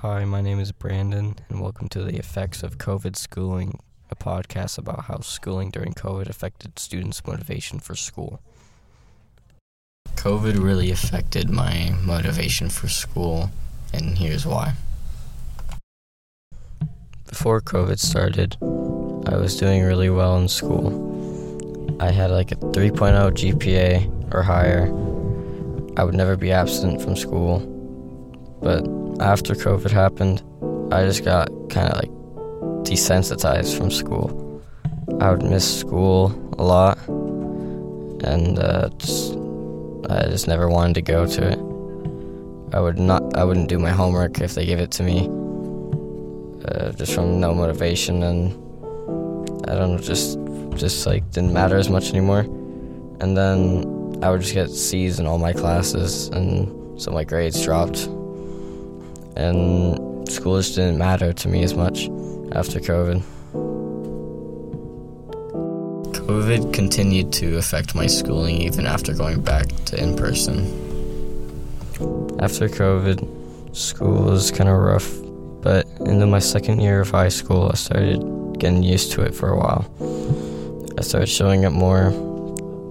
Hi, my name is Brandon, and welcome to the Effects of COVID Schooling, a podcast about how schooling during COVID affected students' motivation for school. COVID really affected my motivation for school, and here's why. Before COVID started, I was doing really well in school. I had like a 3.0 GPA or higher. I would never be absent from school. But after COVID happened, I just got kind of like desensitized from school. I would miss school a lot, and uh, just, I just never wanted to go to it. I would not. I wouldn't do my homework if they gave it to me, uh, just from no motivation, and I don't know, just just like didn't matter as much anymore. And then I would just get C's in all my classes, and so my grades dropped and school just didn't matter to me as much after COVID. COVID continued to affect my schooling even after going back to in person. After COVID, school was kind of rough, but into my second year of high school, I started getting used to it for a while. I started showing up more,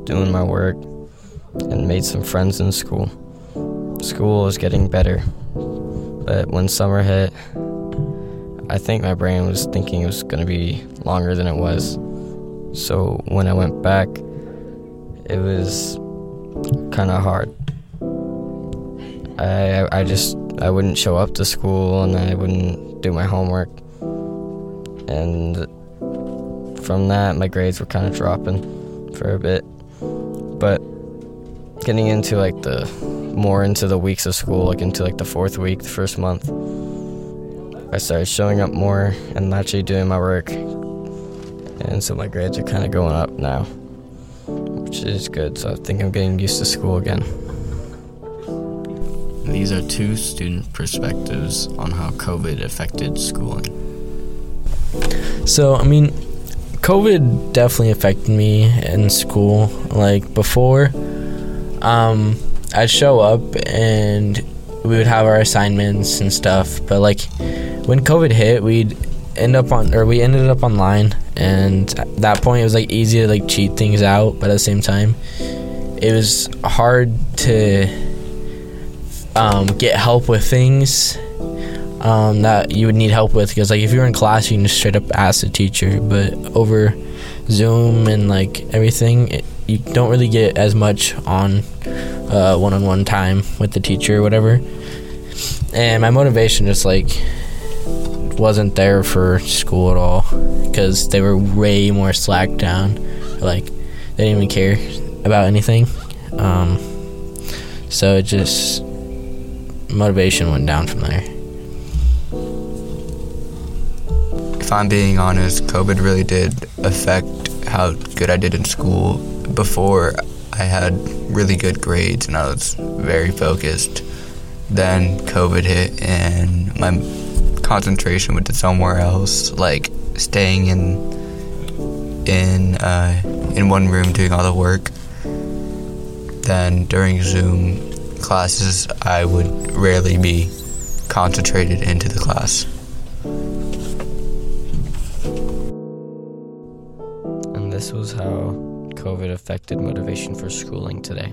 doing my work, and made some friends in school. School was getting better, but when summer hit, I think my brain was thinking it was going to be longer than it was. So when I went back, it was kind of hard. I I just I wouldn't show up to school and I wouldn't do my homework. And from that, my grades were kind of dropping for a bit. But getting into like the more into the weeks of school, like into like the fourth week, the first month, I started showing up more and actually doing my work. And so my grades are kind of going up now, which is good. So I think I'm getting used to school again. These are two student perspectives on how COVID affected schooling. So, I mean, COVID definitely affected me in school. Like before, um, I'd show up and we would have our assignments and stuff. But like when COVID hit, we'd end up on or we ended up online, and at that point it was like easy to like cheat things out, but at the same time, it was hard to um, get help with things um, that you would need help with because like if you were in class you can just straight up ask the teacher but over zoom and like everything it, you don't really get as much on uh, one-on-one time with the teacher or whatever. And my motivation just like wasn't there for school at all because they were way more slacked down. Like they didn't even care about anything. Um, so it just motivation went down from there. If I'm being honest, COVID really did affect how good I did in school. Before, I had really good grades and I was very focused. Then COVID hit and my concentration went to somewhere else, like staying in in uh, in one room doing all the work. Then during Zoom classes, I would rarely be concentrated into the class. And this was how COVID affected motivation for schooling today.